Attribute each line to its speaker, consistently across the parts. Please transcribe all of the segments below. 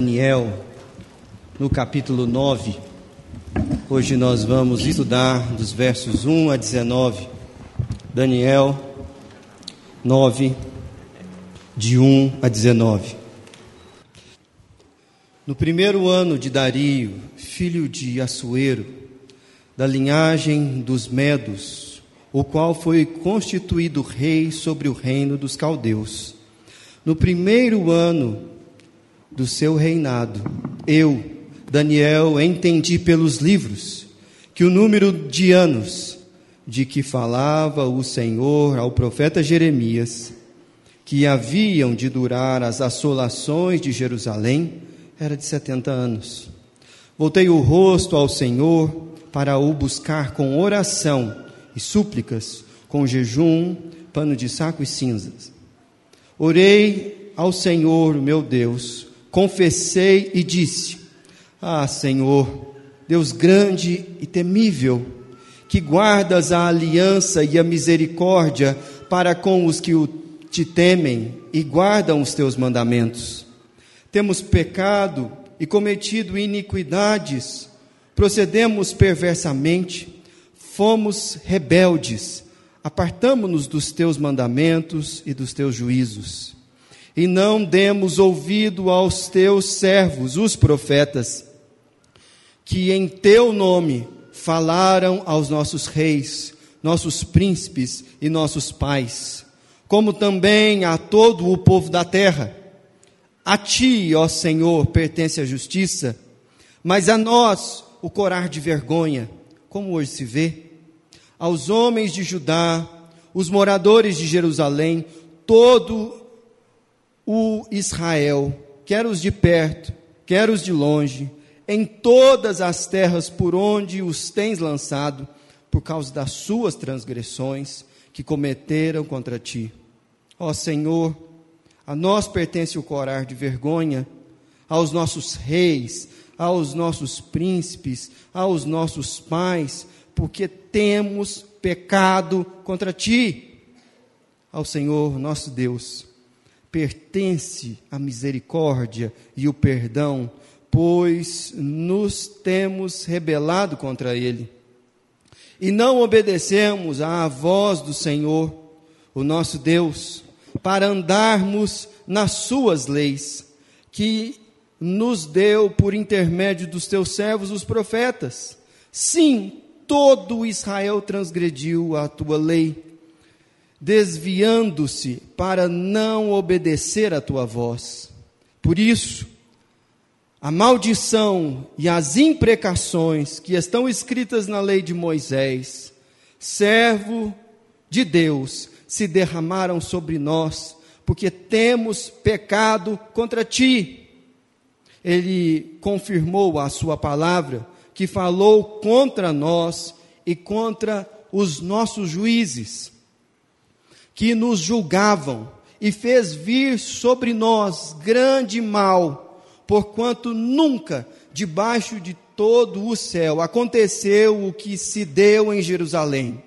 Speaker 1: Daniel, no capítulo 9. Hoje nós vamos estudar dos versos 1 a 19. Daniel 9, de 1 a 19. No primeiro ano de Dario, filho de Assuero, da linhagem dos Medos, o qual foi constituído rei sobre o reino dos caldeus. No primeiro ano do seu reinado. Eu, Daniel, entendi pelos livros que o número de anos de que falava o Senhor ao profeta Jeremias, que haviam de durar as assolações de Jerusalém, era de setenta anos. Voltei o rosto ao Senhor para o buscar com oração e súplicas, com jejum, pano de saco e cinzas. Orei ao Senhor, meu Deus, confessei e disse: Ah, Senhor, Deus grande e temível, que guardas a aliança e a misericórdia para com os que te temem e guardam os teus mandamentos. Temos pecado e cometido iniquidades, procedemos perversamente, fomos rebeldes, apartamo-nos dos teus mandamentos e dos teus juízos e não demos ouvido aos teus servos, os profetas, que em teu nome falaram aos nossos reis, nossos príncipes e nossos pais, como também a todo o povo da terra. A ti, ó Senhor, pertence a justiça, mas a nós o corar de vergonha, como hoje se vê. Aos homens de Judá, os moradores de Jerusalém, todo o Israel, quer os de perto, quer os de longe, em todas as terras por onde os tens lançado, por causa das suas transgressões que cometeram contra ti. Ó Senhor, a nós pertence o corar de vergonha, aos nossos reis, aos nossos príncipes, aos nossos pais, porque temos pecado contra ti. Ao Senhor nosso Deus pertence a misericórdia e o perdão, pois nos temos rebelado contra Ele. E não obedecemos à voz do Senhor, o nosso Deus, para andarmos nas Suas leis, que nos deu por intermédio dos teus servos, os profetas. Sim, todo Israel transgrediu a tua lei desviando-se para não obedecer a tua voz. Por isso, a maldição e as imprecações que estão escritas na lei de Moisés, servo de Deus, se derramaram sobre nós, porque temos pecado contra ti. Ele confirmou a sua palavra, que falou contra nós e contra os nossos juízes que nos julgavam, e fez vir sobre nós grande mal, porquanto nunca debaixo de todo o céu aconteceu o que se deu em Jerusalém.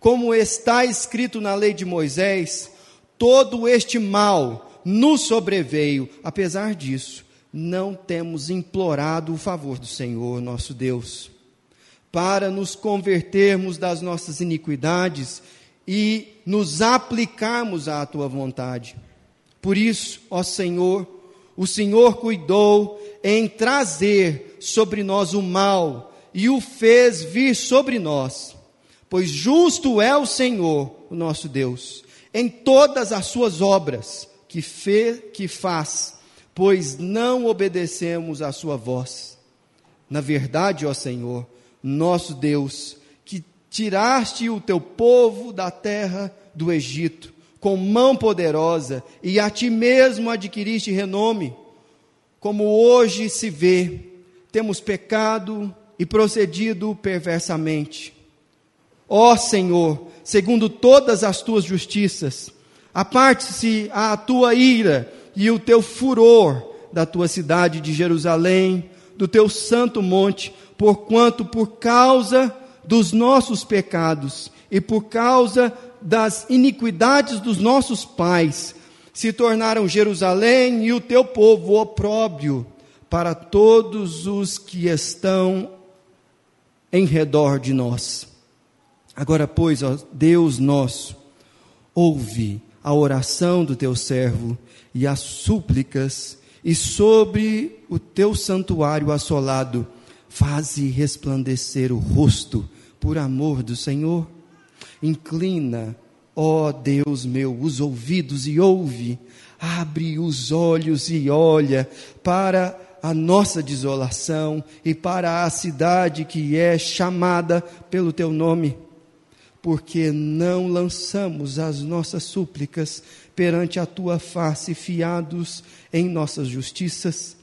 Speaker 1: Como está escrito na lei de Moisés, todo este mal nos sobreveio, apesar disso, não temos implorado o favor do Senhor nosso Deus, para nos convertermos das nossas iniquidades e nos aplicarmos à tua vontade. Por isso, ó Senhor, o Senhor cuidou em trazer sobre nós o mal e o fez vir sobre nós, pois justo é o Senhor, o nosso Deus, em todas as suas obras que, fez, que faz, pois não obedecemos à sua voz. Na verdade, ó Senhor, nosso Deus, tiraste o teu povo da terra do Egito, com mão poderosa, e a ti mesmo adquiriste renome. Como hoje se vê, temos pecado e procedido perversamente. Ó Senhor, segundo todas as tuas justiças, aparte-se a tua ira e o teu furor da tua cidade de Jerusalém, do teu santo monte, porquanto por causa dos nossos pecados e por causa das iniquidades dos nossos pais, se tornaram Jerusalém e o teu povo opróbrio para todos os que estão em redor de nós. Agora, pois, ó Deus nosso, ouve a oração do teu servo e as súplicas, e sobre o teu santuário assolado, faze resplandecer o rosto por amor do Senhor. Inclina, ó Deus meu, os ouvidos e ouve, abre os olhos e olha para a nossa desolação e para a cidade que é chamada pelo teu nome, porque não lançamos as nossas súplicas perante a tua face, fiados em nossas justiças,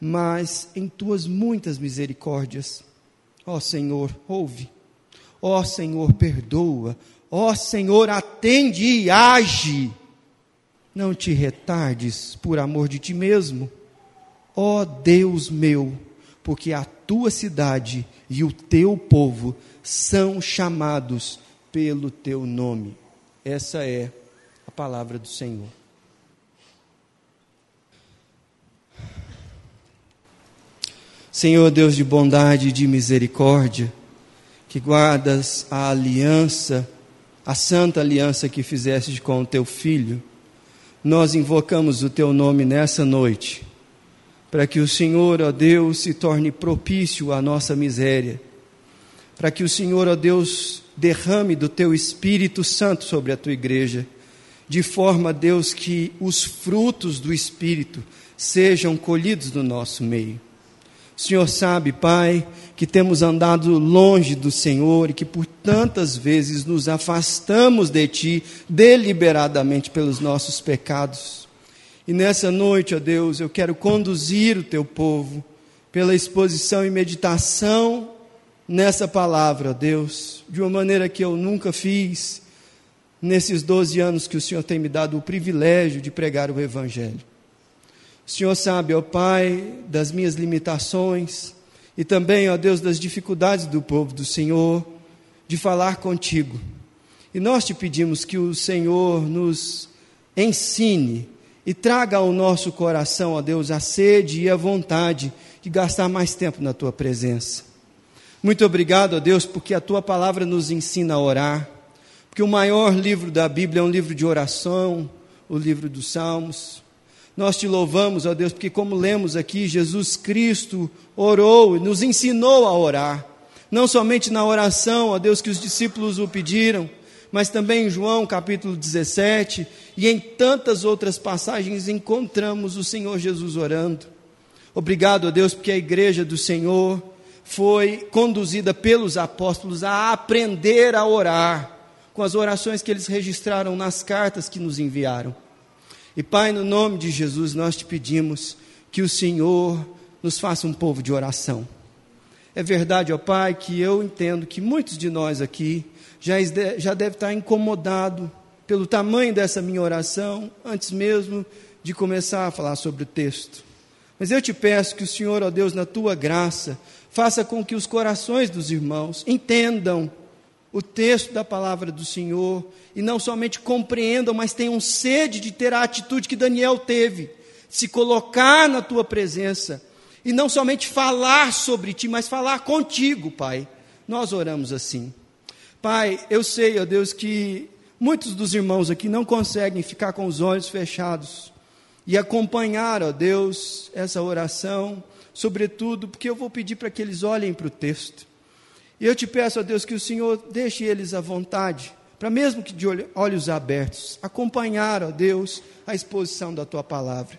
Speaker 1: mas em tuas muitas misericórdias. Ó Senhor, ouve. Ó Senhor, perdoa. Ó Senhor, atende e age. Não te retardes por amor de ti mesmo Ó oh Deus meu, porque a tua cidade e o teu povo são chamados pelo teu nome. Essa é a palavra do Senhor. Senhor Deus de bondade e de misericórdia, que guardas a aliança, a santa aliança que fizeste com o teu filho, nós invocamos o teu nome nessa noite para que o Senhor, ó Deus, se torne propício à nossa miséria, para que o Senhor, ó Deus, derrame do teu Espírito Santo sobre a tua igreja, de forma, Deus, que os frutos do Espírito sejam colhidos no nosso meio. O Senhor sabe, Pai, que temos andado longe do Senhor e que por tantas vezes nos afastamos de Ti deliberadamente pelos nossos pecados. E nessa noite, ó Deus, eu quero conduzir o teu povo pela exposição e meditação nessa palavra, ó Deus, de uma maneira que eu nunca fiz nesses 12 anos que o Senhor tem me dado o privilégio de pregar o Evangelho. O Senhor sabe, ó Pai, das minhas limitações e também, ó Deus, das dificuldades do povo do Senhor de falar contigo. E nós te pedimos que o Senhor nos ensine e traga ao nosso coração, ó Deus, a sede e a vontade de gastar mais tempo na tua presença. Muito obrigado, ó Deus, porque a tua palavra nos ensina a orar, porque o maior livro da Bíblia é um livro de oração, o livro dos Salmos. Nós te louvamos, ó Deus, porque como lemos aqui, Jesus Cristo orou e nos ensinou a orar. Não somente na oração, ó Deus, que os discípulos o pediram, mas também em João capítulo 17 e em tantas outras passagens encontramos o Senhor Jesus orando. Obrigado a Deus porque a igreja do Senhor foi conduzida pelos apóstolos a aprender a orar com as orações que eles registraram nas cartas que nos enviaram. E Pai, no nome de Jesus, nós te pedimos que o Senhor nos faça um povo de oração. É verdade, ó Pai, que eu entendo que muitos de nós aqui já, já deve estar incomodado pelo tamanho dessa minha oração, antes mesmo de começar a falar sobre o texto. Mas eu te peço que o Senhor, ó Deus, na tua graça, faça com que os corações dos irmãos entendam o texto da palavra do Senhor e não somente compreendam, mas tenham sede de ter a atitude que Daniel teve, se colocar na tua presença e não somente falar sobre ti, mas falar contigo, Pai. Nós oramos assim. Pai, eu sei, ó Deus, que muitos dos irmãos aqui não conseguem ficar com os olhos fechados e acompanhar, ó Deus, essa oração, sobretudo porque eu vou pedir para que eles olhem para o texto. E eu te peço, ó Deus, que o Senhor deixe eles à vontade, para mesmo que de olhos abertos, acompanhar, ó Deus, a exposição da tua palavra,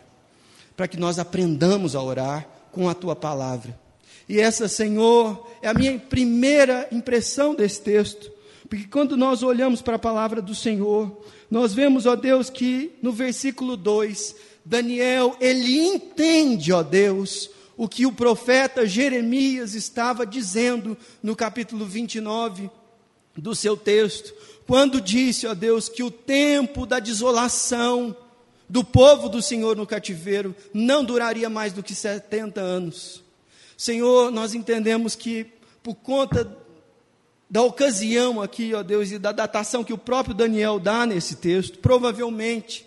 Speaker 1: para que nós aprendamos a orar com a tua palavra. E essa, Senhor, é a minha primeira impressão desse texto. Porque quando nós olhamos para a palavra do Senhor, nós vemos, ó Deus, que no versículo 2, Daniel, ele entende, ó Deus, o que o profeta Jeremias estava dizendo no capítulo 29 do seu texto, quando disse, ó Deus, que o tempo da desolação do povo do Senhor no cativeiro não duraria mais do que 70 anos. Senhor, nós entendemos que por conta da ocasião aqui, ó Deus, e da datação que o próprio Daniel dá nesse texto, provavelmente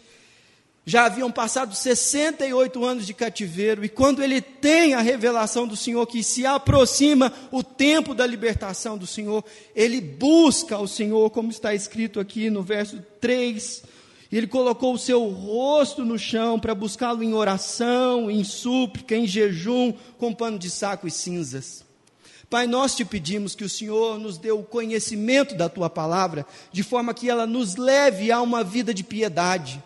Speaker 1: Já haviam passado 68 anos de cativeiro, e quando ele tem a revelação do Senhor, que se aproxima o tempo da libertação do Senhor, ele busca o Senhor, como está escrito aqui no verso 3. Ele colocou o seu rosto no chão para buscá-lo em oração, em súplica, em jejum, com pano de saco e cinzas. Pai, nós te pedimos que o Senhor nos dê o conhecimento da tua palavra, de forma que ela nos leve a uma vida de piedade.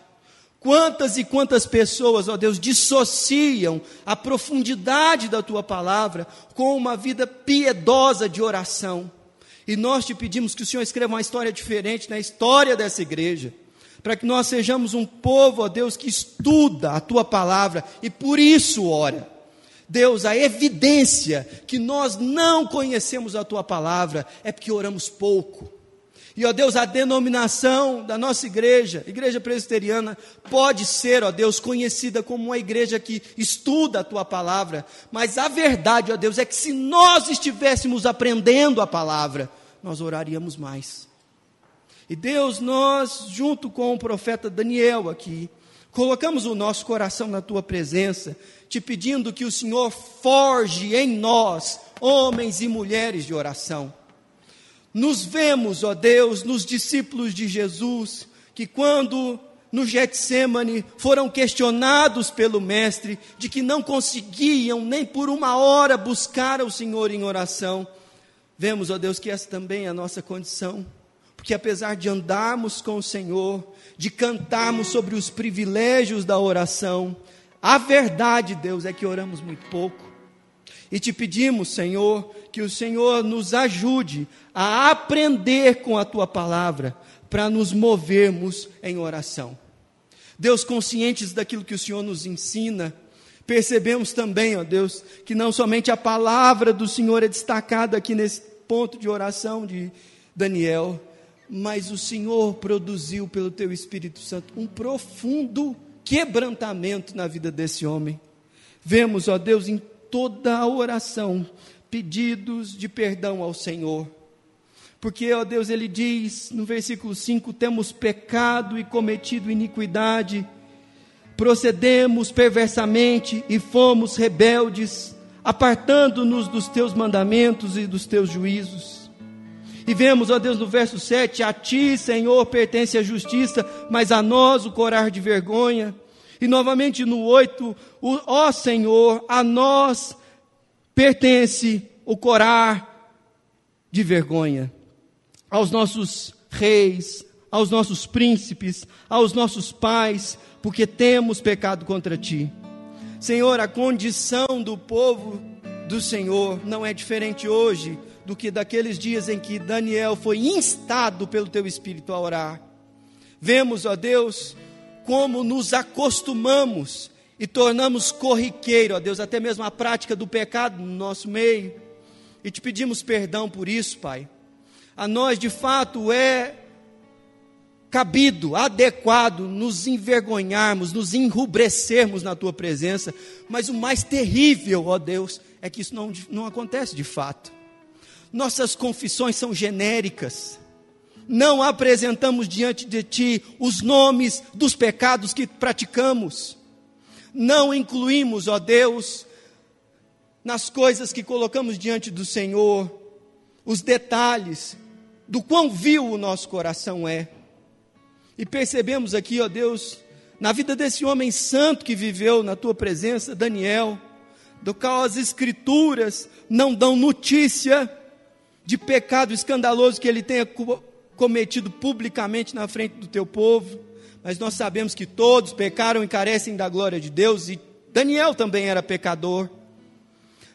Speaker 1: Quantas e quantas pessoas, ó Deus, dissociam a profundidade da tua palavra com uma vida piedosa de oração. E nós te pedimos que o Senhor escreva uma história diferente na história dessa igreja, para que nós sejamos um povo, ó Deus, que estuda a tua palavra e por isso ora. Deus, a evidência que nós não conhecemos a tua palavra é porque oramos pouco. E, ó Deus, a denominação da nossa igreja, igreja presbiteriana, pode ser, ó Deus, conhecida como uma igreja que estuda a tua palavra, mas a verdade, ó Deus, é que se nós estivéssemos aprendendo a palavra, nós oraríamos mais. E Deus, nós, junto com o profeta Daniel aqui, colocamos o nosso coração na tua presença te pedindo que o Senhor forge em nós homens e mulheres de oração. Nos vemos, ó Deus, nos discípulos de Jesus, que quando no Getsemane foram questionados pelo Mestre de que não conseguiam nem por uma hora buscar o Senhor em oração. Vemos, ó Deus, que essa também é a nossa condição. Porque apesar de andarmos com o Senhor, de cantarmos sobre os privilégios da oração, a verdade, Deus, é que oramos muito pouco. E te pedimos, Senhor, que o Senhor nos ajude a aprender com a tua palavra, para nos movermos em oração. Deus, conscientes daquilo que o Senhor nos ensina, percebemos também, ó Deus, que não somente a palavra do Senhor é destacada aqui nesse ponto de oração de Daniel, mas o Senhor produziu pelo teu Espírito Santo um profundo quebrantamento na vida desse homem. Vemos, ó Deus, em toda a oração, pedidos de perdão ao Senhor. Porque, ó Deus, ele diz no versículo 5: temos pecado e cometido iniquidade, procedemos perversamente e fomos rebeldes, apartando-nos dos teus mandamentos e dos teus juízos. E vemos, ó Deus, no verso 7: A ti, Senhor, pertence a justiça, mas a nós o corar de vergonha. E novamente no 8: Ó Senhor, a nós pertence o corar de vergonha. Aos nossos reis, aos nossos príncipes, aos nossos pais, porque temos pecado contra ti. Senhor, a condição do povo do Senhor não é diferente hoje do que daqueles dias em que Daniel foi instado pelo teu espírito a orar. Vemos, ó Deus, como nos acostumamos e tornamos corriqueiro, ó Deus, até mesmo a prática do pecado no nosso meio. E te pedimos perdão por isso, Pai. A nós, de fato, é cabido, adequado, nos envergonharmos, nos enrubrecermos na tua presença, mas o mais terrível, ó Deus, é que isso não, não acontece de fato. Nossas confissões são genéricas. Não apresentamos diante de Ti os nomes dos pecados que praticamos. Não incluímos, ó Deus, nas coisas que colocamos diante do Senhor, os detalhes do quão vil o nosso coração é. E percebemos aqui, ó Deus, na vida desse homem santo que viveu na tua presença, Daniel, do qual as Escrituras não dão notícia, de pecado escandaloso que ele tenha cometido publicamente na frente do teu povo, mas nós sabemos que todos pecaram e carecem da glória de Deus, e Daniel também era pecador.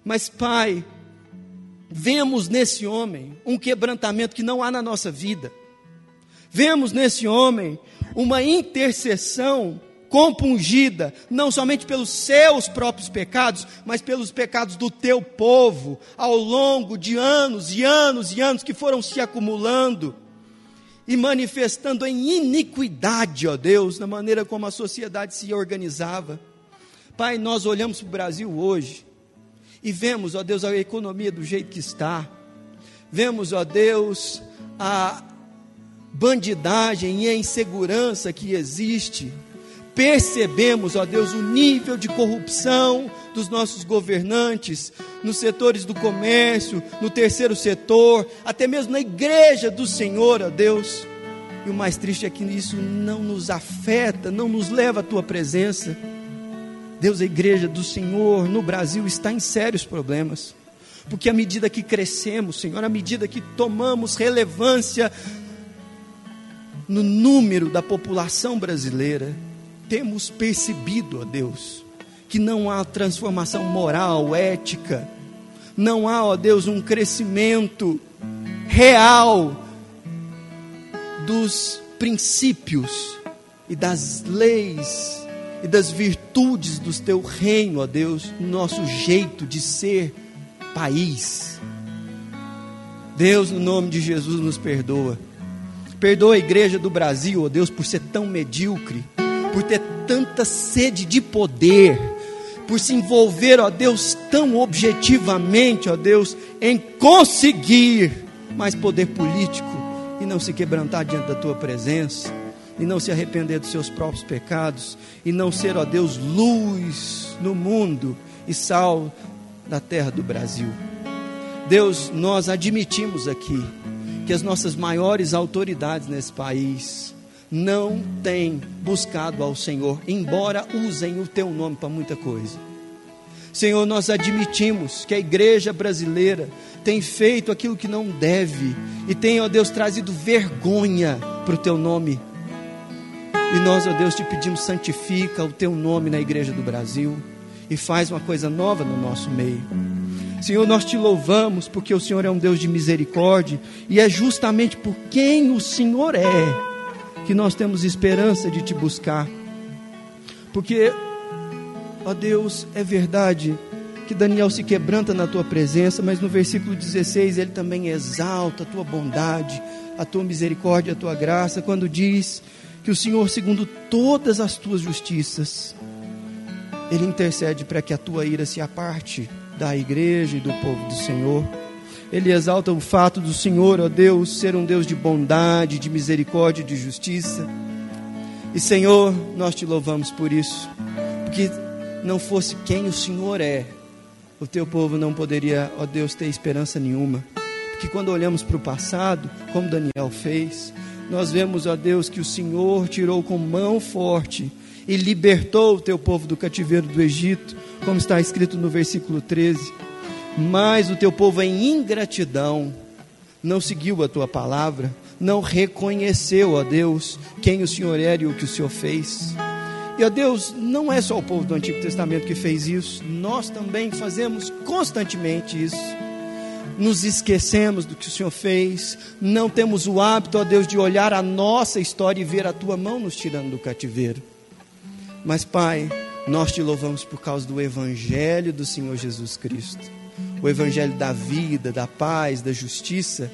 Speaker 1: Mas, Pai, vemos nesse homem um quebrantamento que não há na nossa vida. Vemos nesse homem uma intercessão compungida, não somente pelos seus próprios pecados, mas pelos pecados do teu povo, ao longo de anos e anos e anos que foram se acumulando e manifestando em iniquidade, ó Deus, na maneira como a sociedade se organizava. Pai, nós olhamos para o Brasil hoje e vemos, ó Deus, a economia do jeito que está, vemos, ó Deus, a bandidagem e a insegurança que existe percebemos, ó Deus, o nível de corrupção dos nossos governantes, nos setores do comércio, no terceiro setor, até mesmo na igreja do Senhor, ó Deus. E o mais triste é que isso não nos afeta, não nos leva à tua presença. Deus, a igreja do Senhor no Brasil está em sérios problemas. Porque à medida que crescemos, Senhor, à medida que tomamos relevância no número da população brasileira, temos percebido, ó Deus, que não há transformação moral, ética, não há, ó Deus, um crescimento real dos princípios e das leis e das virtudes do teu reino, ó Deus, no nosso jeito de ser país. Deus, no nome de Jesus, nos perdoa. Perdoa a igreja do Brasil, ó Deus, por ser tão medíocre, por ter tanta sede de poder, por se envolver, ó Deus, tão objetivamente, ó Deus, em conseguir mais poder político e não se quebrantar diante da tua presença, e não se arrepender dos seus próprios pecados, e não ser, ó Deus, luz no mundo e sal da terra do Brasil. Deus, nós admitimos aqui que as nossas maiores autoridades nesse país não têm buscado ao Senhor, embora usem o teu nome para muita coisa. Senhor, nós admitimos que a igreja brasileira tem feito aquilo que não deve e tem, ó Deus, trazido vergonha para o teu nome. E nós, ó Deus, te pedimos, santifica o teu nome na igreja do Brasil e faz uma coisa nova no nosso meio. Senhor, nós te louvamos porque o Senhor é um Deus de misericórdia e é justamente por quem o Senhor é que nós temos esperança de te buscar. Porque, ó Deus, é verdade que Daniel se quebranta na tua presença, mas no versículo 16 ele também exalta a tua bondade, a tua misericórdia, a tua graça, quando diz que o Senhor, segundo todas as tuas justiças, ele intercede para que a tua ira se aparte da igreja e do povo do Senhor. Ele exalta o fato do Senhor, ó Deus, ser um Deus de bondade, de misericórdia de justiça. E Senhor, nós te louvamos por isso, porque não fosse quem o Senhor é, o teu povo não poderia, ó Deus, ter esperança nenhuma. Porque quando olhamos para o passado, como Daniel fez, nós vemos, ó Deus, que o Senhor tirou com mão forte e libertou o teu povo do cativeiro do Egito, como está escrito no versículo 13. Mas o teu povo, em ingratidão, não seguiu a tua palavra, não reconheceu, ó Deus, quem o Senhor era e o que o Senhor fez. E, ó Deus, não é só o povo do Antigo Testamento que fez isso, nós também fazemos constantemente isso. Nos esquecemos do que o Senhor fez, não temos o hábito, ó Deus, de olhar a nossa história e ver a tua mão nos tirando do cativeiro. Mas, Pai, nós te louvamos por causa do Evangelho do Senhor Jesus Cristo o Evangelho da vida, da paz, da justiça,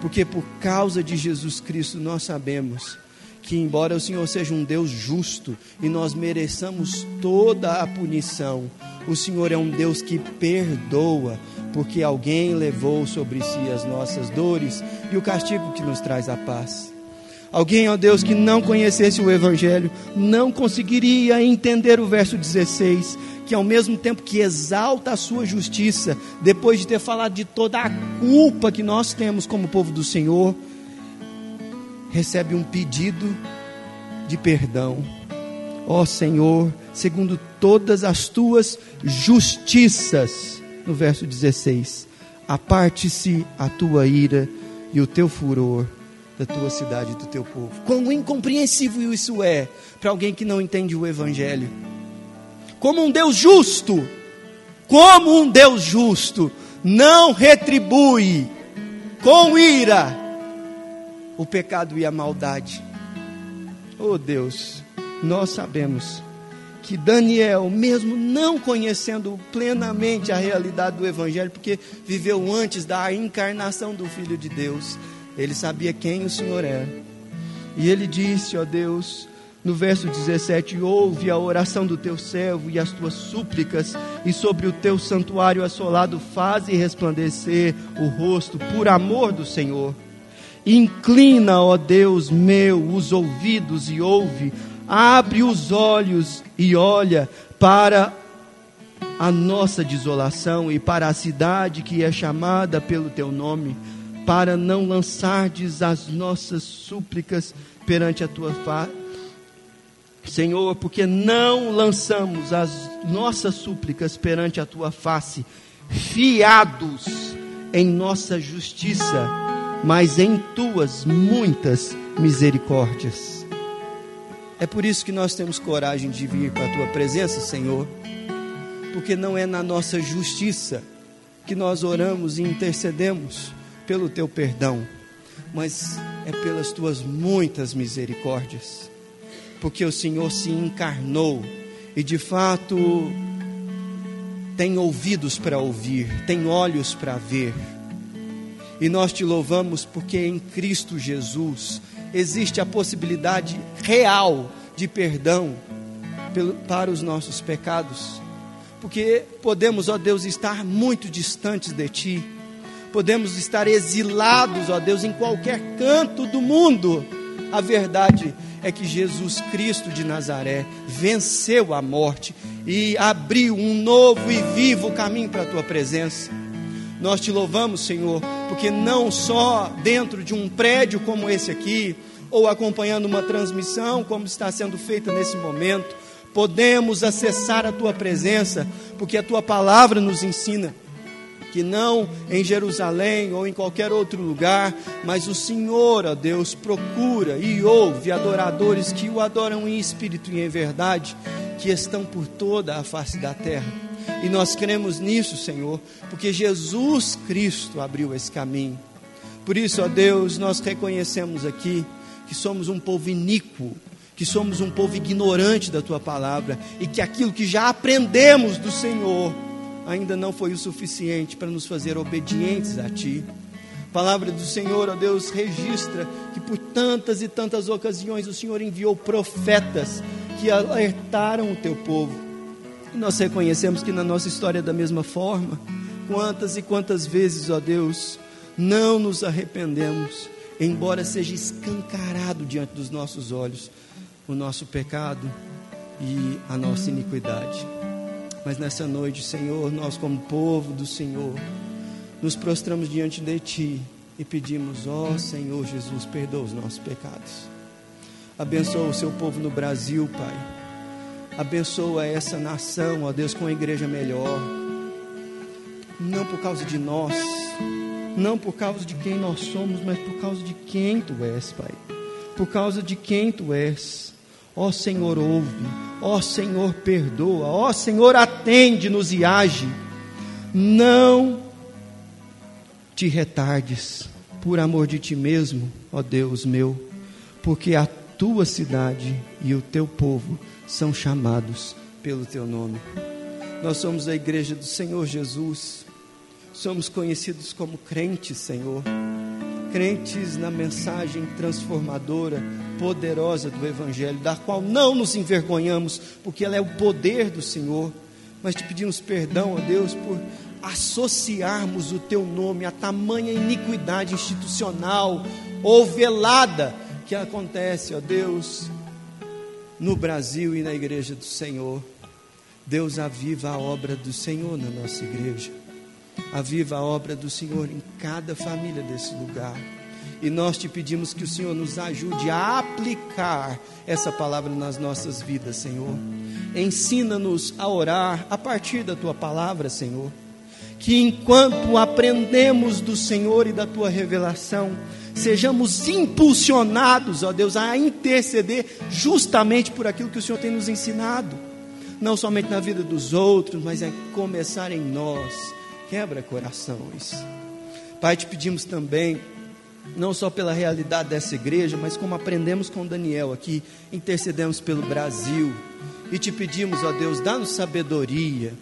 Speaker 1: porque por causa de Jesus Cristo nós sabemos que, embora o Senhor seja um Deus justo e nós mereçamos toda a punição, o Senhor é um Deus que perdoa, porque alguém levou sobre si as nossas dores e o castigo que nos traz a paz. Alguém, ó Deus, que não conhecesse o Evangelho, não conseguiria entender o verso 16, que ao mesmo tempo que exalta a sua justiça, depois de ter falado de toda a culpa que nós temos como povo do Senhor, recebe um pedido de perdão. Ó Senhor, segundo todas as tuas justiças, no verso 16, aparte-se a tua ira e o teu furor da tua cidade e do teu povo. Quão incompreensível isso é para alguém que não entende o Evangelho. Como um Deus justo, como um Deus justo, não retribui com ira o pecado e a maldade. Oh Deus, nós sabemos que Daniel, mesmo não conhecendo plenamente a realidade do Evangelho, porque viveu antes da encarnação do Filho de Deus, ele sabia quem o Senhor era. E ele disse, ó Deus, no verso 17: Ouve a oração do teu servo e as tuas súplicas, e sobre o teu santuário assolado faze resplandecer o rosto, por amor do Senhor. Inclina, ó Deus meu, os ouvidos e ouve, abre os olhos e olha para a nossa desolação e para a cidade que é chamada pelo teu nome, para não lançardes as nossas súplicas perante a tua face. Senhor, porque não lançamos as nossas súplicas perante a tua face, fiados em nossa justiça, mas em tuas muitas misericórdias. É por isso que nós temos coragem de vir para a tua presença, Senhor porque não é na nossa justiça que nós oramos e intercedemos pelo teu perdão, mas é pelas tuas muitas misericórdias, porque o Senhor se encarnou e de fato tem ouvidos para ouvir, tem olhos para ver. E nós te louvamos porque em Cristo Jesus existe a possibilidade real de perdão para os nossos pecados porque podemos, ó Deus, estar muito distantes de Ti, podemos estar exilados, ó Deus, em qualquer canto do mundo. A verdade é que Jesus Cristo de Nazaré venceu a morte e abriu um novo e vivo caminho para a Tua presença. Nós te louvamos, Senhor, porque não só dentro de um prédio como esse aqui, ou acompanhando uma transmissão como está sendo feita nesse momento, podemos acessar a tua presença, porque a tua palavra nos ensina que não em Jerusalém ou em qualquer outro lugar, mas o Senhor, ó Deus, procura e ouve adoradores que o adoram em espírito e em verdade, que estão por toda a face da terra. E nós cremos nisso, Senhor, porque Jesus Cristo abriu esse caminho. Por isso, ó Deus, nós reconhecemos aqui que somos um povo iníquo, que somos um povo ignorante da tua palavra e que aquilo que já aprendemos do Senhor ainda não foi o suficiente para nos fazer obedientes a ti. A palavra do Senhor, ó Deus, registra que por tantas e tantas ocasiões o Senhor enviou profetas que alertaram o teu povo. E nós reconhecemos que na nossa história, da mesma forma, quantas e quantas vezes, ó Deus, não nos arrependemos, embora seja escancarado diante dos nossos olhos o nosso pecado e a nossa iniquidade. Mas nessa noite, Senhor, nós, como povo do Senhor, nos prostramos diante de Ti e pedimos: Ó oh, Senhor Jesus, perdoa os nossos pecados. Abençoa o seu povo no Brasil, Pai. Abençoa essa nação, ó Deus, com a igreja melhor. Não por causa de nós, não por causa de quem nós somos, mas por causa de quem Tu és, Pai. Por causa de quem Tu és. Ó Senhor, ouve. Ó Senhor, perdoa. Ó Senhor, atende-nos e age. Não te retardes por amor de ti mesmo, ó Deus meu, porque a tua cidade e o teu povo são chamados pelo teu nome. Nós somos a igreja do Senhor Jesus. Somos conhecidos como crentes, Senhor crentes na mensagem transformadora, poderosa do Evangelho, da qual não nos envergonhamos, porque ela é o poder do Senhor. Mas te pedimos perdão, ó Deus, por associarmos o teu nome a tamanha iniquidade institucional ou velada que acontece, ó Deus, no Brasil e na igreja do Senhor. Deus aviva a obra do Senhor na nossa igreja. A obra do Senhor em cada família desse lugar. E nós te pedimos que o Senhor nos ajude a aplicar essa palavra nas nossas vidas, Senhor. Ensina-nos a orar a partir da tua palavra, Senhor. Que enquanto aprendemos do Senhor e da tua revelação, sejamos impulsionados, ó Deus, a interceder justamente por aquilo que o Senhor tem nos ensinado. Não somente na vida dos outros, mas é começar em nós quebra corações. Pai, te pedimos também, não só pela realidade dessa igreja, mas como aprendemos com Daniel aqui, intercedemos pelo Brasil e te pedimos, ó Deus, dá-nos sabedoria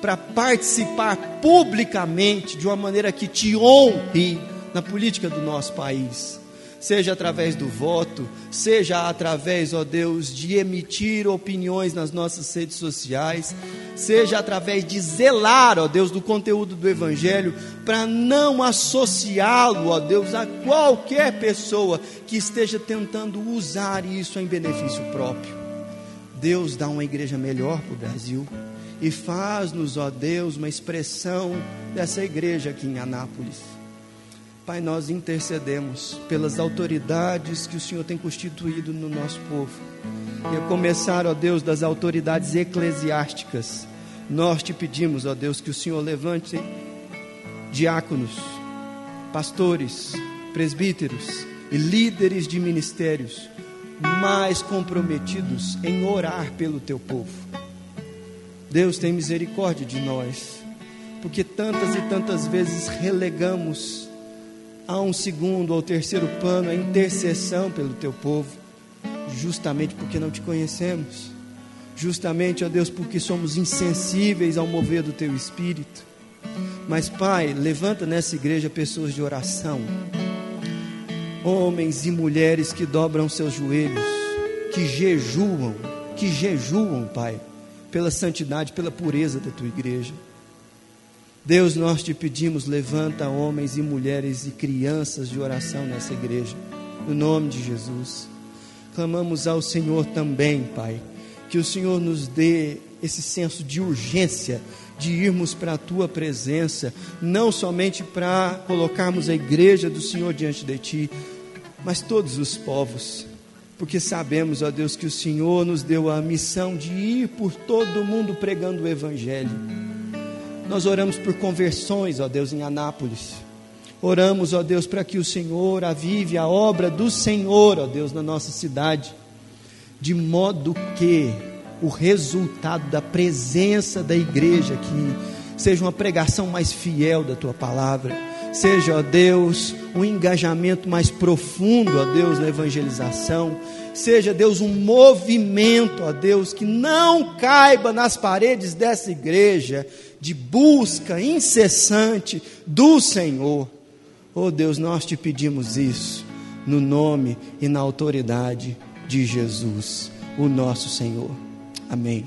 Speaker 1: para participar publicamente de uma maneira que te honre na política do nosso país seja através do voto, seja através, ó Deus, de emitir opiniões nas nossas redes sociais, seja através de zelar, ó Deus, do conteúdo do Evangelho, para não associá-lo, ó Deus, a qualquer pessoa que esteja tentando usar isso em benefício próprio. Deus dá uma igreja melhor para o Brasil e faz-nos, ó Deus, uma expressão dessa igreja aqui em Anápolis. Pai, nós intercedemos pelas autoridades que o Senhor tem constituído no nosso povo. E a começar, ó Deus, das autoridades eclesiásticas, nós te pedimos, ó Deus, que o Senhor levante diáconos, pastores, presbíteros e líderes de ministérios mais comprometidos em orar pelo teu povo. Deus tem misericórdia de nós, porque tantas e tantas vezes relegamos a um segundo ou terceiro plano a intercessão pelo teu povo, justamente porque não te conhecemos, justamente, ó Deus, porque somos insensíveis ao mover do teu espírito. Mas, Pai, levanta nessa igreja pessoas de oração, homens e mulheres que dobram seus joelhos, que jejuam, que jejuam, Pai, pela santidade, pela pureza da tua igreja. Deus, nós te pedimos, levanta homens e mulheres e crianças de oração nessa igreja, no nome de Jesus. Clamamos ao Senhor também, Pai, que o Senhor nos dê esse senso de urgência de irmos para a tua presença, não somente para colocarmos a igreja do Senhor diante de ti, mas todos os povos, porque sabemos, ó Deus, que o Senhor nos deu a missão de ir por todo o mundo pregando o Evangelho. Nós oramos por conversões, ó Deus, em Anápolis. Oramos, ó Deus, para que o Senhor avive a obra do Senhor, ó Deus, na nossa cidade, de modo que o resultado da presença da igreja aqui seja uma pregação mais fiel da tua palavra, seja, ó Deus, um engajamento mais profundo, ó Deus, na evangelização, seja, Deus, um movimento, ó Deus, que não caiba nas paredes dessa igreja de busca incessante do Senhor. Oh Deus, nós te pedimos isso no nome e na autoridade de Jesus, o nosso Senhor. Amém.